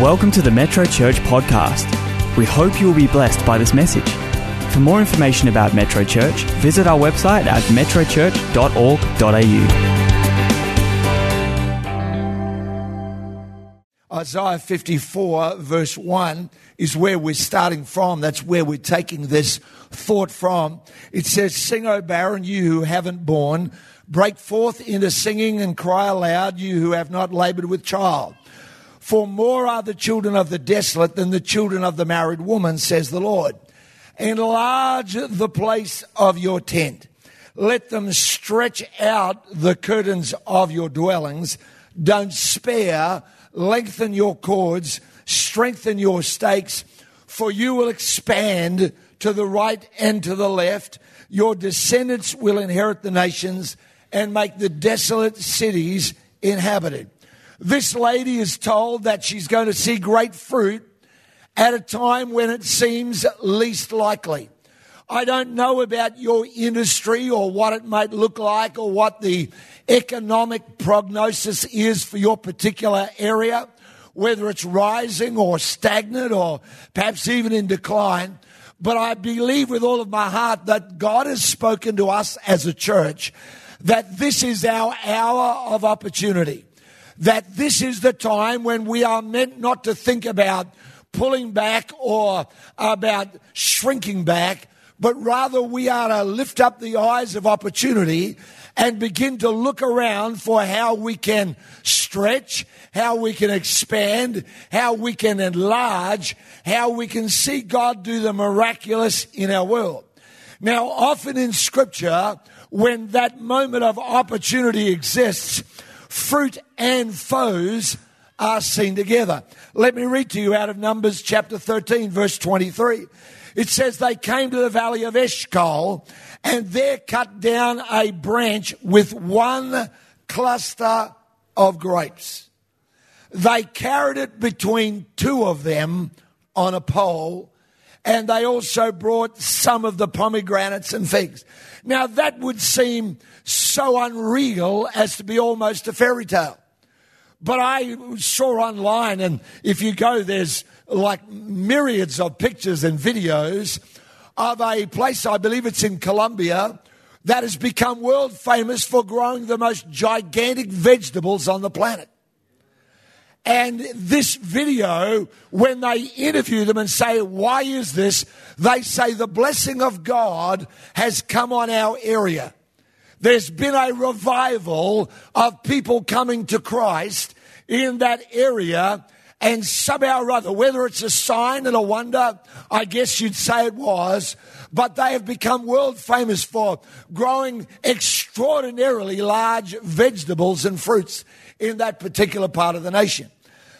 Welcome to the Metro Church podcast. We hope you will be blessed by this message. For more information about Metro Church, visit our website at metrochurch.org.au. Isaiah 54, verse 1, is where we're starting from. That's where we're taking this thought from. It says, Sing, O barren, you who haven't borne. Break forth into singing and cry aloud, you who have not labored with child. For more are the children of the desolate than the children of the married woman, says the Lord. Enlarge the place of your tent. Let them stretch out the curtains of your dwellings. Don't spare. Lengthen your cords. Strengthen your stakes. For you will expand to the right and to the left. Your descendants will inherit the nations and make the desolate cities inhabited. This lady is told that she's going to see great fruit at a time when it seems least likely. I don't know about your industry or what it might look like or what the economic prognosis is for your particular area, whether it's rising or stagnant or perhaps even in decline. But I believe with all of my heart that God has spoken to us as a church that this is our hour of opportunity that this is the time when we are meant not to think about pulling back or about shrinking back, but rather we are to lift up the eyes of opportunity and begin to look around for how we can stretch, how we can expand, how we can enlarge, how we can see God do the miraculous in our world. Now, often in scripture, when that moment of opportunity exists, fruit and foes are seen together. Let me read to you out of Numbers chapter 13, verse 23. It says, They came to the valley of Eshcol and there cut down a branch with one cluster of grapes. They carried it between two of them on a pole, and they also brought some of the pomegranates and figs. Now, that would seem so unreal as to be almost a fairy tale. But I saw online, and if you go, there's like myriads of pictures and videos of a place, I believe it's in Colombia, that has become world famous for growing the most gigantic vegetables on the planet. And this video, when they interview them and say, Why is this? They say, The blessing of God has come on our area. There's been a revival of people coming to Christ in that area. And somehow or other, whether it's a sign and a wonder, I guess you'd say it was, but they have become world famous for growing extraordinarily large vegetables and fruits in that particular part of the nation.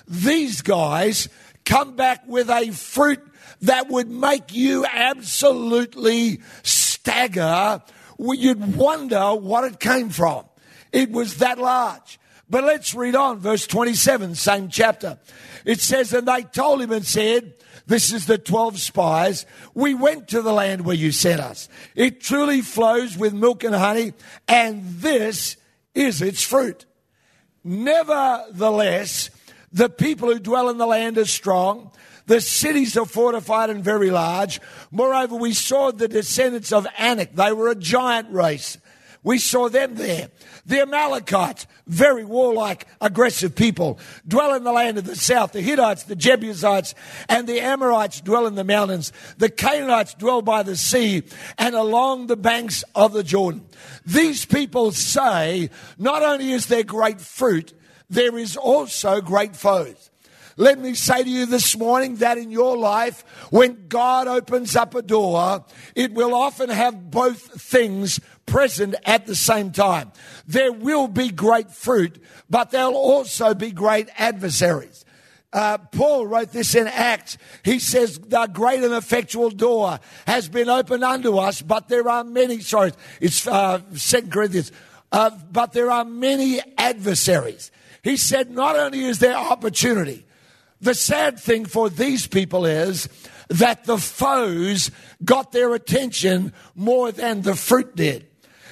These guys come back with a fruit that would make you absolutely stagger you'd wonder what it came from. It was that large. But let's read on, verse 27, same chapter. It says, And they told him and said, This is the 12 spies. We went to the land where you sent us. It truly flows with milk and honey, and this is its fruit. Nevertheless, the people who dwell in the land are strong. The cities are fortified and very large. Moreover, we saw the descendants of Anak. They were a giant race. We saw them there. The Amalekites, very warlike, aggressive people, dwell in the land of the south. The Hittites, the Jebusites, and the Amorites dwell in the mountains. The Canaanites dwell by the sea and along the banks of the Jordan. These people say, not only is there great fruit, there is also great foes. Let me say to you this morning that in your life, when God opens up a door, it will often have both things present at the same time. There will be great fruit, but there'll also be great adversaries. Uh, Paul wrote this in Acts. He says, The great and effectual door has been opened unto us, but there are many, sorry, it's uh, 2 Corinthians, uh, but there are many adversaries. He said, Not only is there opportunity, the sad thing for these people is that the foes got their attention more than the fruit did.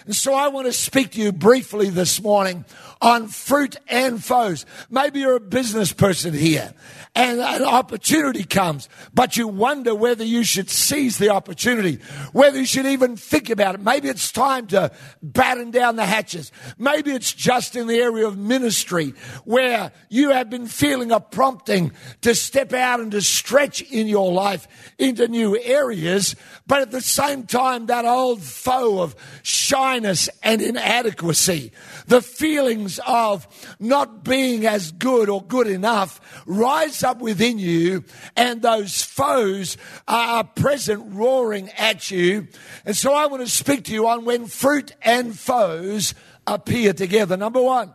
And so I want to speak to you briefly this morning on fruit and foes. Maybe you're a business person here and an opportunity comes, but you wonder whether you should seize the opportunity, whether you should even think about it. Maybe it's time to batten down the hatches. Maybe it's just in the area of ministry where you have been feeling a prompting to step out and to stretch in your life into new areas, but at the same time, that old foe of shyness and inadequacy, the feelings of not being as good or good enough rise up within you, and those foes are present roaring at you. And so I want to speak to you on when fruit and foes appear together. Number one,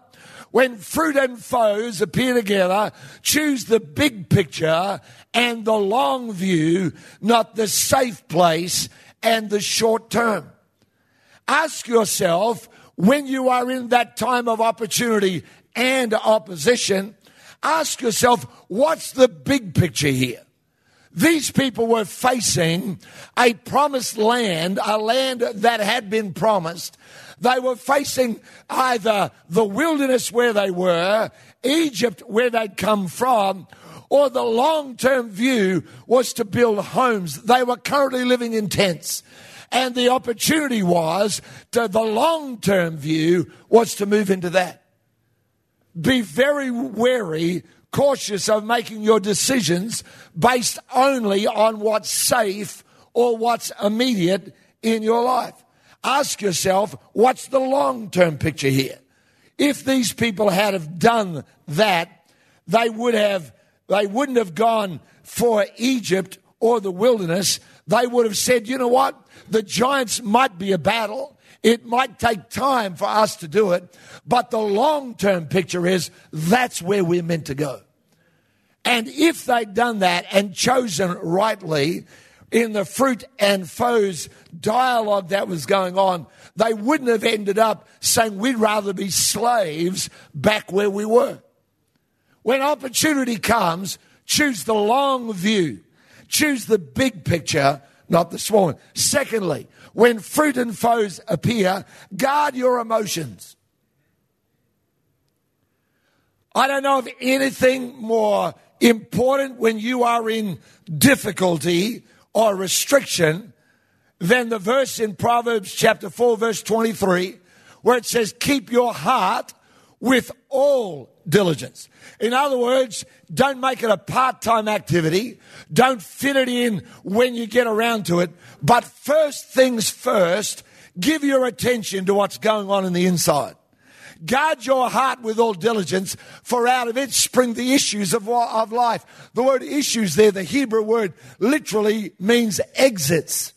when fruit and foes appear together, choose the big picture and the long view, not the safe place and the short term. Ask yourself when you are in that time of opportunity and opposition, ask yourself, what's the big picture here? These people were facing a promised land, a land that had been promised. They were facing either the wilderness where they were, Egypt where they'd come from, or the long term view was to build homes. They were currently living in tents. And the opportunity was to the long term view was to move into that. Be very wary, cautious of making your decisions based only on what's safe or what's immediate in your life. Ask yourself, what's the long term picture here? If these people had have done that, they would have, they wouldn't have gone for Egypt or the wilderness. They would have said, you know what? The giants might be a battle. It might take time for us to do it, but the long term picture is that's where we're meant to go. And if they'd done that and chosen rightly in the fruit and foes dialogue that was going on, they wouldn't have ended up saying we'd rather be slaves back where we were. When opportunity comes, choose the long view, choose the big picture, not the small one. Secondly, when fruit and foes appear, guard your emotions. I don't know of anything more important when you are in difficulty or restriction than the verse in Proverbs chapter 4, verse 23, where it says, Keep your heart with all diligence. In other words, don't make it a part time activity. Don't fit it in when you get around to it. But first things first, give your attention to what's going on in the inside. Guard your heart with all diligence, for out of it spring the issues of, of life. The word issues there, the Hebrew word, literally means exits.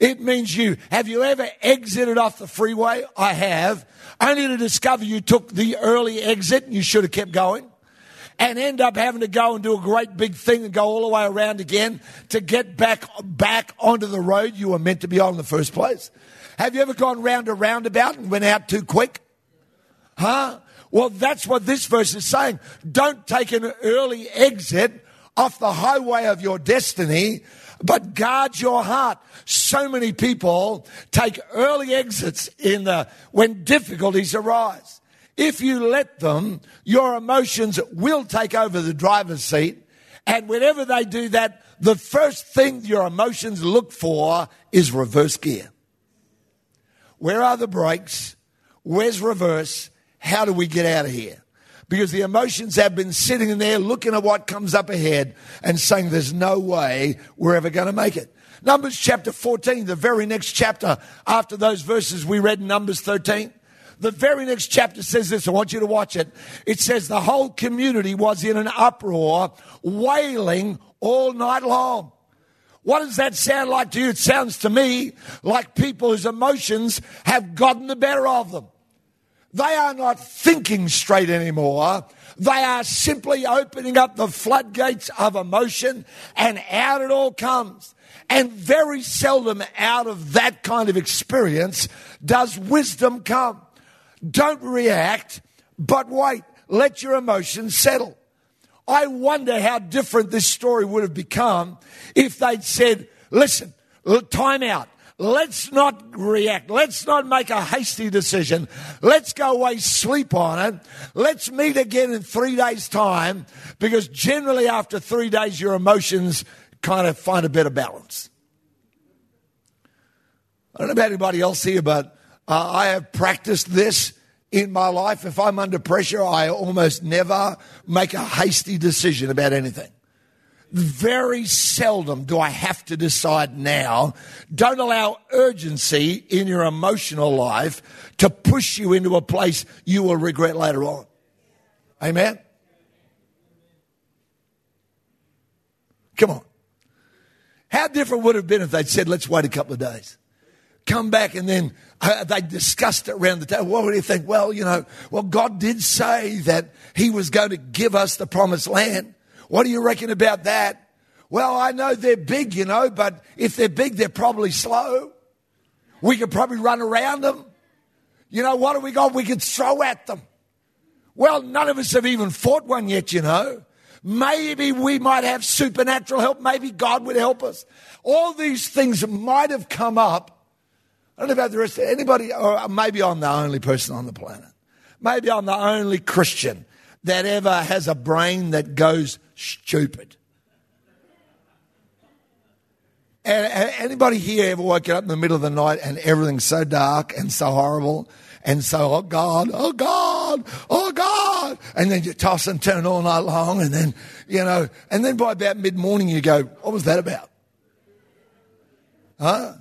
It means you. Have you ever exited off the freeway? I have. Only to discover you took the early exit and you should have kept going. And end up having to go and do a great big thing and go all the way around again to get back, back onto the road you were meant to be on in the first place. Have you ever gone round a roundabout and went out too quick? Huh? Well, that's what this verse is saying. Don't take an early exit off the highway of your destiny, but guard your heart. So many people take early exits in the, when difficulties arise. If you let them, your emotions will take over the driver's seat. And whenever they do that, the first thing your emotions look for is reverse gear. Where are the brakes? Where's reverse? How do we get out of here? Because the emotions have been sitting in there looking at what comes up ahead and saying there's no way we're ever going to make it. Numbers chapter 14, the very next chapter after those verses we read in Numbers 13. The very next chapter says this. I want you to watch it. It says the whole community was in an uproar, wailing all night long. What does that sound like to you? It sounds to me like people whose emotions have gotten the better of them. They are not thinking straight anymore. They are simply opening up the floodgates of emotion and out it all comes. And very seldom out of that kind of experience does wisdom come. Don't react, but wait. Let your emotions settle. I wonder how different this story would have become if they'd said, listen, time out. Let's not react. Let's not make a hasty decision. Let's go away, sleep on it. Let's meet again in three days' time because generally after three days, your emotions kind of find a better balance. I don't know about anybody else here, but uh, I have practiced this in my life. If I'm under pressure, I almost never make a hasty decision about anything. Very seldom do I have to decide now. Don't allow urgency in your emotional life to push you into a place you will regret later on. Amen? Come on. How different would it have been if they'd said, let's wait a couple of days? Come back and then uh, they discussed it around the table. What would you think? Well, you know, well, God did say that He was going to give us the promised land. What do you reckon about that? Well, I know they're big, you know, but if they're big, they're probably slow. We could probably run around them. You know, what have we got? We could throw at them. Well, none of us have even fought one yet, you know. Maybe we might have supernatural help. Maybe God would help us. All these things might have come up. I don't know about the rest of anybody, or maybe I'm the only person on the planet. Maybe I'm the only Christian that ever has a brain that goes stupid. And, anybody here ever woken up in the middle of the night and everything's so dark and so horrible and so, oh God, oh God, oh God. And then you toss and turn all night long and then, you know, and then by about mid morning you go, what was that about? Huh?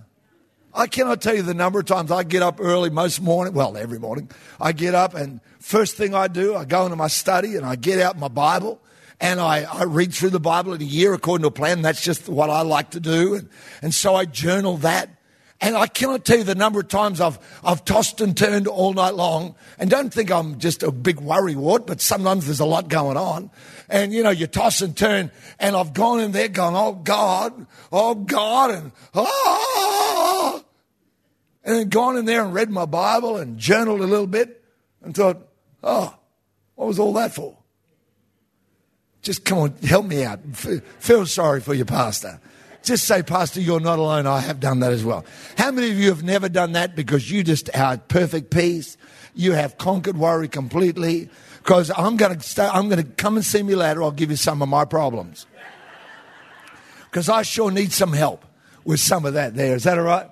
I cannot tell you the number of times I get up early most morning, well, every morning. I get up and first thing I do, I go into my study and I get out my Bible and I, I read through the Bible in a year according to a plan. That's just what I like to do. And, and so I journal that. And I cannot tell you the number of times I've, I've tossed and turned all night long. And don't think I'm just a big worry wart, but sometimes there's a lot going on. And, you know, you toss and turn. And I've gone in there going, oh God, oh God, and oh, and then gone in there and read my Bible and journaled a little bit and thought, oh, what was all that for? Just come on, help me out. Feel sorry for your pastor. Just say, Pastor, you're not alone. I have done that as well. How many of you have never done that because you just are perfect peace? You have conquered worry completely. Because I'm going to stay, I'm going to come and see me later. I'll give you some of my problems. Because I sure need some help with some of that there. Is that all right?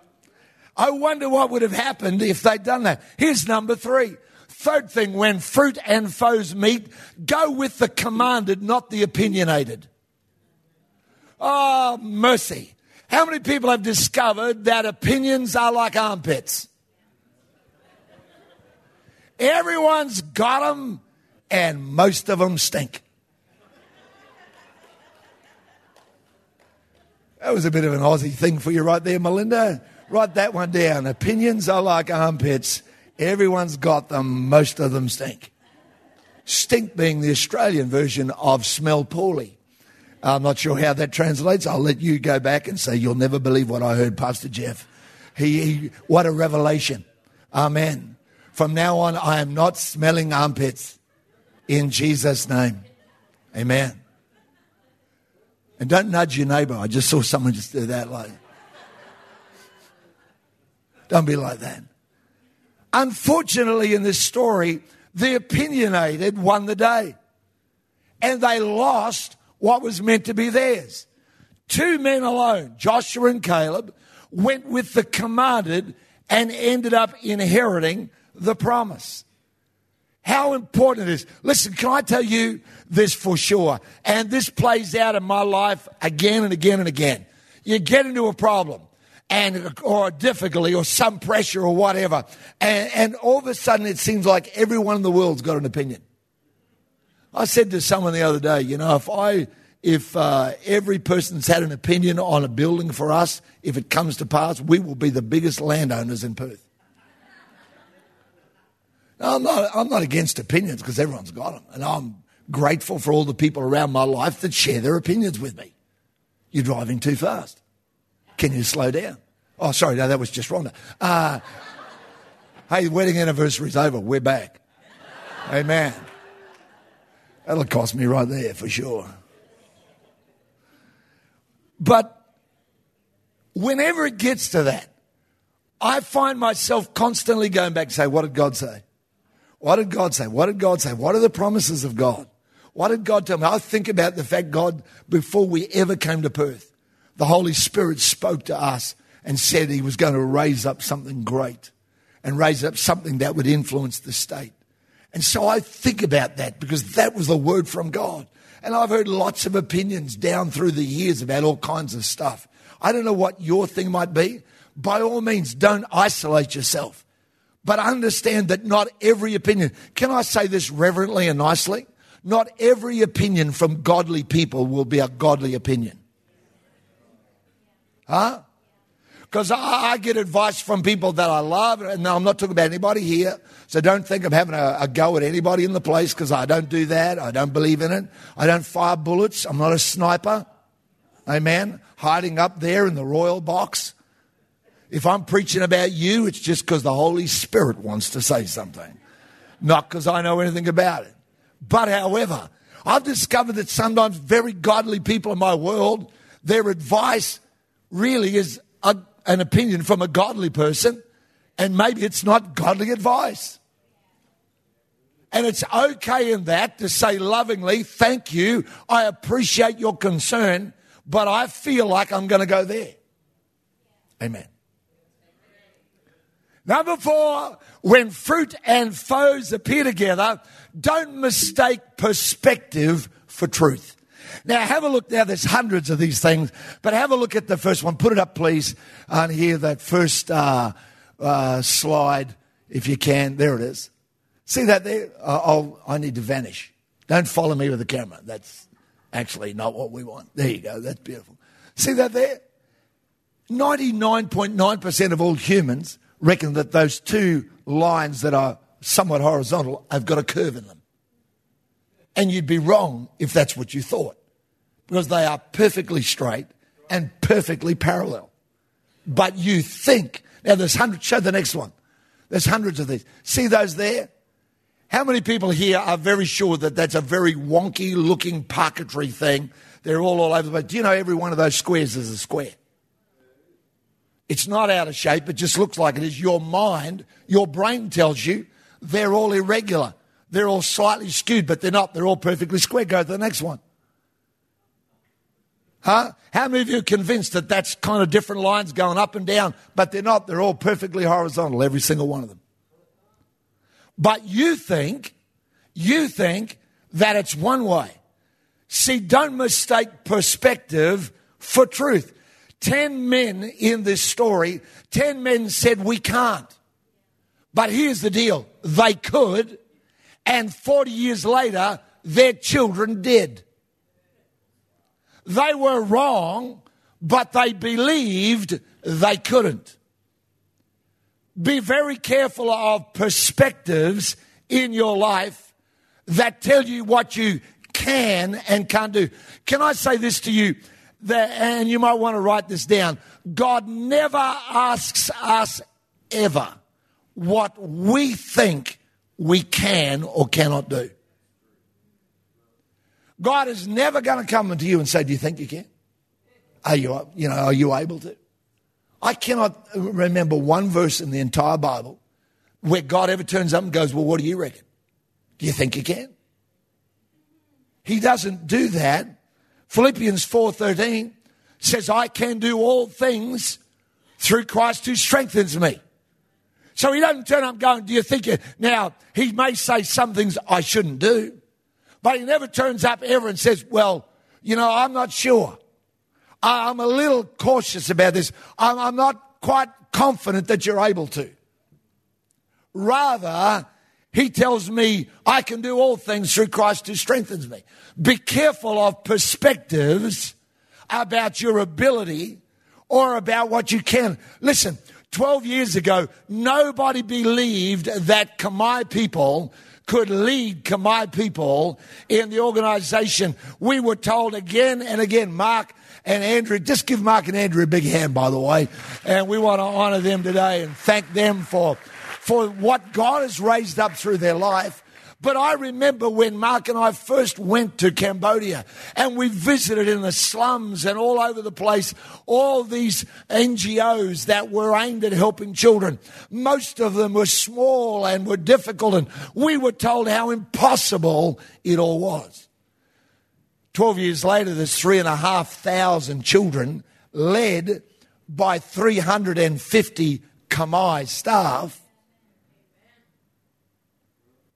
I wonder what would have happened if they'd done that. Here's number three. Third thing, when fruit and foes meet, go with the commanded, not the opinionated. Oh, mercy. How many people have discovered that opinions are like armpits? Everyone's got them, and most of them stink. That was a bit of an Aussie thing for you right there, Melinda. Write that one down. Opinions are like armpits. Everyone's got them. Most of them stink. Stink being the Australian version of smell poorly. I'm not sure how that translates. I'll let you go back and say, You'll never believe what I heard, Pastor Geoff. He, he, what a revelation. Amen. From now on, I am not smelling armpits in Jesus' name. Amen. And don't nudge your neighbor. I just saw someone just do that. Like, don't be like that. Unfortunately, in this story, the opinionated won the day. And they lost what was meant to be theirs. Two men alone, Joshua and Caleb, went with the commanded and ended up inheriting the promise. How important it is. Listen, can I tell you this for sure? And this plays out in my life again and again and again. You get into a problem and or difficulty or some pressure or whatever, and, and all of a sudden it seems like everyone in the world's got an opinion. I said to someone the other day, you know, if I if uh, every person's had an opinion on a building for us, if it comes to pass, we will be the biggest landowners in Perth. Now, I'm not, I'm not against opinions because everyone's got them. And I'm grateful for all the people around my life that share their opinions with me. You're driving too fast. Can you slow down? Oh, sorry, no, that was just Rhonda. Uh, hey, wedding anniversary's over. We're back. Amen. That'll cost me right there for sure. But whenever it gets to that, I find myself constantly going back to say, What did God say? What did God say? What did God say? What are the promises of God? What did God tell me? I think about the fact God, before we ever came to Perth, the Holy Spirit spoke to us and said He was going to raise up something great and raise up something that would influence the state. And so I think about that because that was the word from God. And I've heard lots of opinions down through the years about all kinds of stuff. I don't know what your thing might be. By all means, don't isolate yourself. But understand that not every opinion, can I say this reverently and nicely? Not every opinion from godly people will be a godly opinion. Huh? Because I, I, get advice from people that I love, and I'm not talking about anybody here, so don't think I'm having a, a go at anybody in the place because I don't do that. I don't believe in it. I don't fire bullets. I'm not a sniper. Amen. Hiding up there in the royal box. If I'm preaching about you, it's just because the Holy Spirit wants to say something, not because I know anything about it. But however, I've discovered that sometimes very godly people in my world, their advice really is a an opinion from a godly person, and maybe it's not godly advice. And it's okay in that to say lovingly, thank you, I appreciate your concern, but I feel like I'm going to go there. Amen. Number four, when fruit and foes appear together, don't mistake perspective for truth. Now, have a look. Now, there's hundreds of these things, but have a look at the first one. Put it up, please, on here, that first uh, uh, slide, if you can. There it is. See that there? Uh, i need to vanish. Don't follow me with the camera. That's actually not what we want. There you go. That's beautiful. See that there? 99.9% of all humans reckon that those two lines that are somewhat horizontal have got a curve in them. And you'd be wrong if that's what you thought because they are perfectly straight and perfectly parallel. But you think, now there's hundreds, show the next one. There's hundreds of these. See those there? How many people here are very sure that that's a very wonky looking parquetry thing? They're all all over the place. Do you know every one of those squares is a square? It's not out of shape, it just looks like it is. Your mind, your brain tells you they're all irregular. They're all slightly skewed, but they're not. They're all perfectly square. Go to the next one. Huh? How many of you are convinced that that's kind of different lines going up and down, but they're not? They're all perfectly horizontal, every single one of them. But you think, you think that it's one way. See, don't mistake perspective for truth. Ten men in this story, ten men said we can't. But here's the deal they could, and 40 years later, their children did. They were wrong, but they believed they couldn't. Be very careful of perspectives in your life that tell you what you can and can't do. Can I say this to you? That, and you might want to write this down. God never asks us ever what we think we can or cannot do. God is never going to come to you and say, Do you think you can? Are you, you know, are you able to? I cannot remember one verse in the entire Bible where God ever turns up and goes, Well, what do you reckon? Do you think you can? He doesn't do that. Philippians 4:13 says, I can do all things through Christ who strengthens me. So he doesn't turn up going, Do you think you now he may say some things I shouldn't do. But he never turns up ever and says, Well, you know, I'm not sure. I'm a little cautious about this. I'm, I'm not quite confident that you're able to. Rather, he tells me I can do all things through Christ who strengthens me. Be careful of perspectives about your ability or about what you can. Listen, 12 years ago, nobody believed that Khmer people could lead Khmer people in the organization. We were told again and again, Mark and Andrew, just give Mark and Andrew a big hand, by the way. And we want to honor them today and thank them for, for what God has raised up through their life. But I remember when Mark and I first went to Cambodia and we visited in the slums and all over the place all these NGOs that were aimed at helping children. Most of them were small and were difficult, and we were told how impossible it all was. Twelve years later, there's three and a half thousand children led by 350 Khmer staff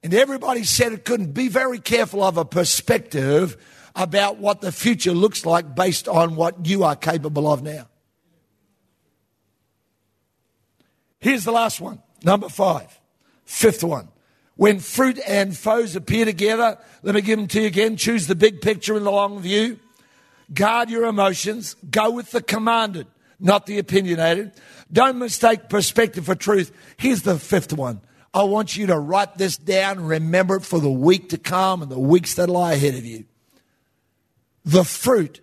and everybody said it couldn't. Be very careful of a perspective about what the future looks like based on what you are capable of now. Here's the last one, number five, fifth one. When fruit and foes appear together, let me give them to you again. Choose the big picture and the long view. Guard your emotions. Go with the commanded, not the opinionated. Don't mistake perspective for truth. Here's the fifth one I want you to write this down and remember it for the week to come and the weeks that lie ahead of you. The fruit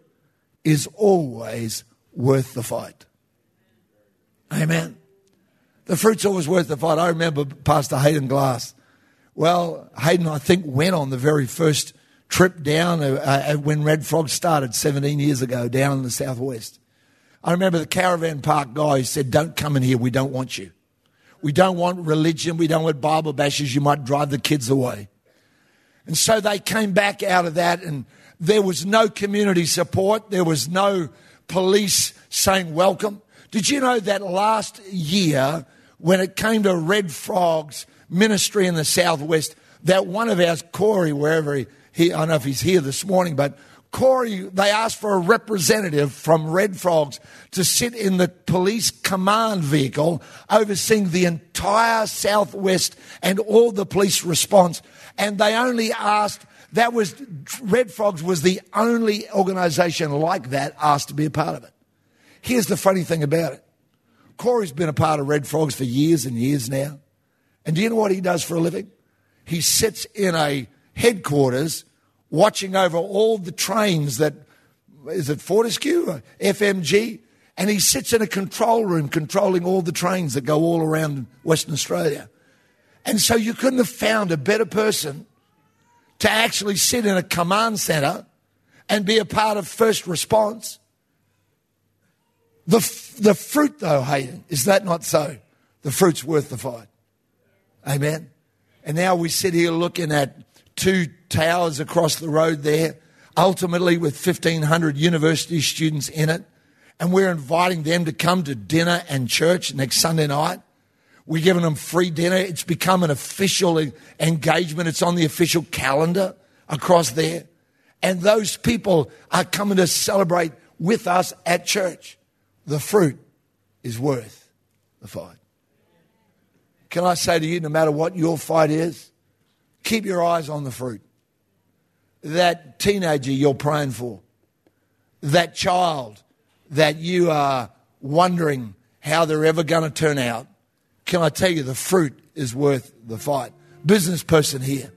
is always worth the fight. Amen. The fruit's always worth the fight. I remember Pastor Hayden Glass. Well, Hayden, I think, went on the very first trip down uh, uh when Red Frog started 17 years ago down in the southwest. I remember the caravan park guy who said, Don't come in here, we don't want you. We don't want religion. We don't want Bible bashes. You might drive the kids away. And so they came back out of that, and there was no community support. There was no police saying welcome. Did you know that last year, when it came to Red Frog's ministry in the Southwest, that one of ours, Corey, wherever he, he I don't know if he's here this morning, but Corey, they asked for a representative from Red Frogs to sit in the police command vehicle overseeing the entire Southwest and all the police response. And they only asked, that was, Red Frogs was the only organization like that asked to be a part of it. Here's the funny thing about it. Corey's been a part of Red Frogs for years and years now. And do you know what he does for a living? He sits in a headquarters watching over all the trains that, is it Fortescue, FMG? And he sits in a control room controlling all the trains that go all around Western Australia. And so you couldn't have found a better person to actually sit in a command center and be a part of first response. The, the fruit, though, Hayden, is that not so? The fruit's worth the fight. Amen. And now we sit here looking at two towers across the road there, ultimately with 1,500 university students in it. And we're inviting them to come to dinner and church next Sunday night. We're giving them free dinner. It's become an official engagement. It's on the official calendar across there. And those people are coming to celebrate with us at church. The fruit is worth the fight. Can I say to you, no matter what your fight is, keep your eyes on the fruit. That teenager you're praying for, that child that you are wondering how they're ever going to turn out, can I tell you the fruit is worth the fight? Business person here,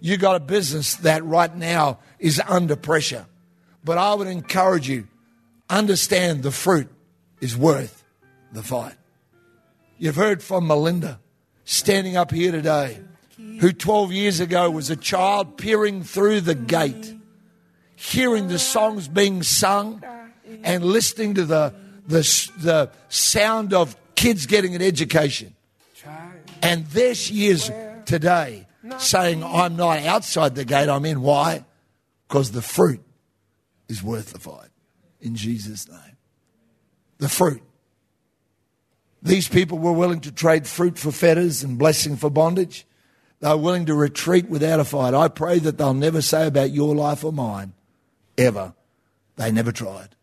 you got a business that right now is under pressure, but I would encourage you understand the fruit is worth the fight. You've heard from Melinda standing up here today who 12 years ago was a child peering through the gate, hearing the songs being sung, and listening to the, the, the sound of kids getting an education. And there she is today saying, I'm not outside the gate, I'm in. Why? Because the fruit is worth the fight. In Jesus' name. The fruit. These people were willing to trade fruit for fetters and blessing for bondage. They're willing to retreat without a fight. I pray that they'll never say about your life or mine, ever. They never tried.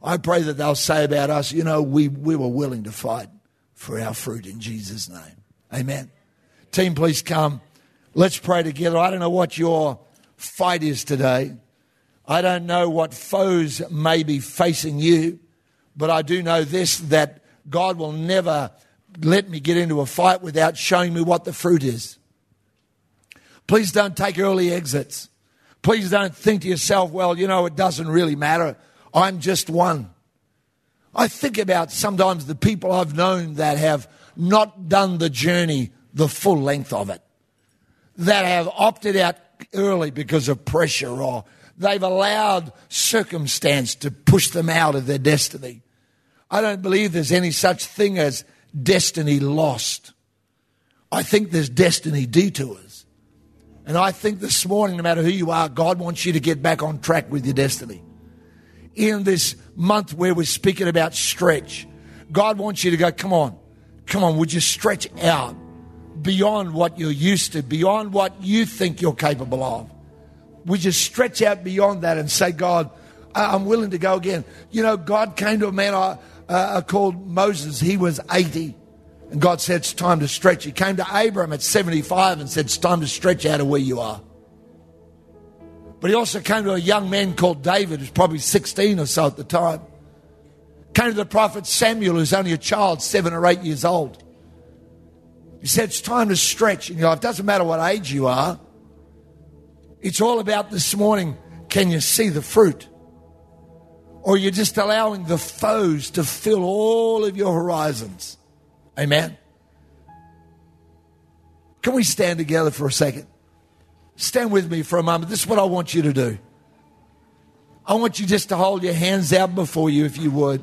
I pray that they'll say about us, you know, we, we were willing to fight for our fruit in Jesus' name. Amen. Team, please come. Let's pray together. I don't know what your fight is today. I don't know what foes may be facing you, but I do know this that God will never let me get into a fight without showing me what the fruit is. Please don't take early exits. Please don't think to yourself, well, you know, it doesn't really matter. I'm just one. I think about sometimes the people I've known that have not done the journey the full length of it. that have opted out early because of pressure or they've allowed circumstance to push them out of their destiny. I don't believe there's any such thing as destiny lost. I think there's destiny detours. And I think this morning, no matter who you are, God wants you to get back on track with your destiny. In this month where we're speaking about stretch, God wants you to go, come on, come on, would you stretch out beyond what you're used to, beyond what you think you're capable of? Would you stretch out beyond that and say, God, I'm willing to go again? You know, God came to a man uh, uh, called Moses, he was 80. And God said, It's time to stretch. He came to Abram at 75 and said, It's time to stretch out of where you are. But he also came to a young man called David, who's probably 16 or so at the time. Came to the prophet Samuel, who's only a child, seven or eight years old. He said, It's time to stretch. And you know, it doesn't matter what age you are, it's all about this morning can you see the fruit? Or you're just allowing the foes to fill all of your horizons. Amen. Can we stand together for a second? Stand with me for a moment. This is what I want you to do. I want you just to hold your hands out before you, if you would.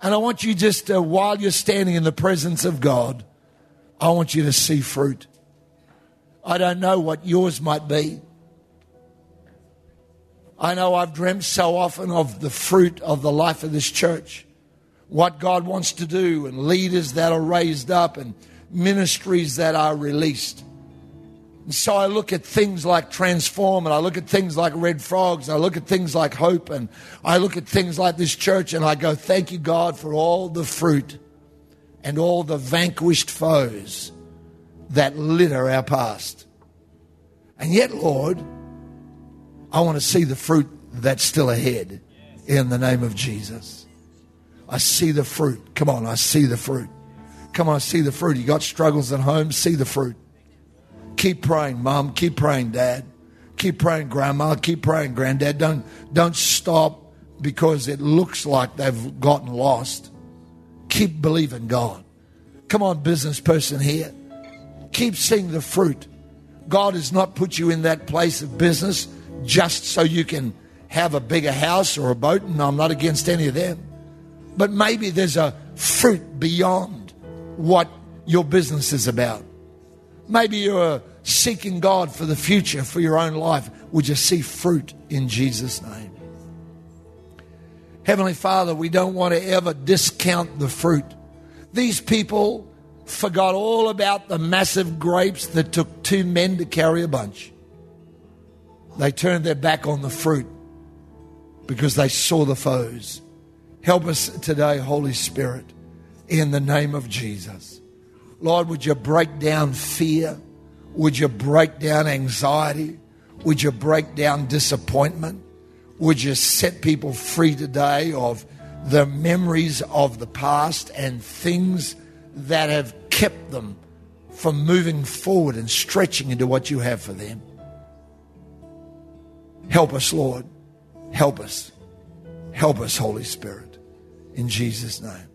And I want you just to, while you're standing in the presence of God, I want you to see fruit. I don't know what yours might be. I know I've dreamt so often of the fruit of the life of this church, what God wants to do, and leaders that are raised up, and ministries that are released. And so I look at things like Transform, and I look at things like Red Frogs, and I look at things like Hope, and I look at things like this church, and I go, Thank you, God, for all the fruit and all the vanquished foes that litter our past. And yet, Lord, I want to see the fruit that's still ahead in the name of Jesus. I see the fruit. Come on, I see the fruit. Come on, see the fruit. You got struggles at home, see the fruit. Keep praying, mom. Keep praying, dad. Keep praying, grandma. Keep praying, granddad. Don't, don't stop because it looks like they've gotten lost. Keep believing God. Come on, business person here. Keep seeing the fruit. God has not put you in that place of business just so you can have a bigger house or a boat, and I'm not against any of them. But maybe there's a fruit beyond what your business is about. Maybe you're uh, seeking God for the future, for your own life. Would you see fruit in Jesus' name? Heavenly Father, we don't want to ever discount the fruit. These people forgot all about the massive grapes that took two men to carry a bunch. They turned their back on the fruit because they saw the foes. Help us today, Holy Spirit, in the name of Jesus. Lord, would you break down fear? Would you break down anxiety? Would you break down disappointment? Would you set people free today of the memories of the past and things that have kept them from moving forward and stretching into what you have for them? Help us, Lord. Help us. Help us, Holy Spirit. In Jesus' name.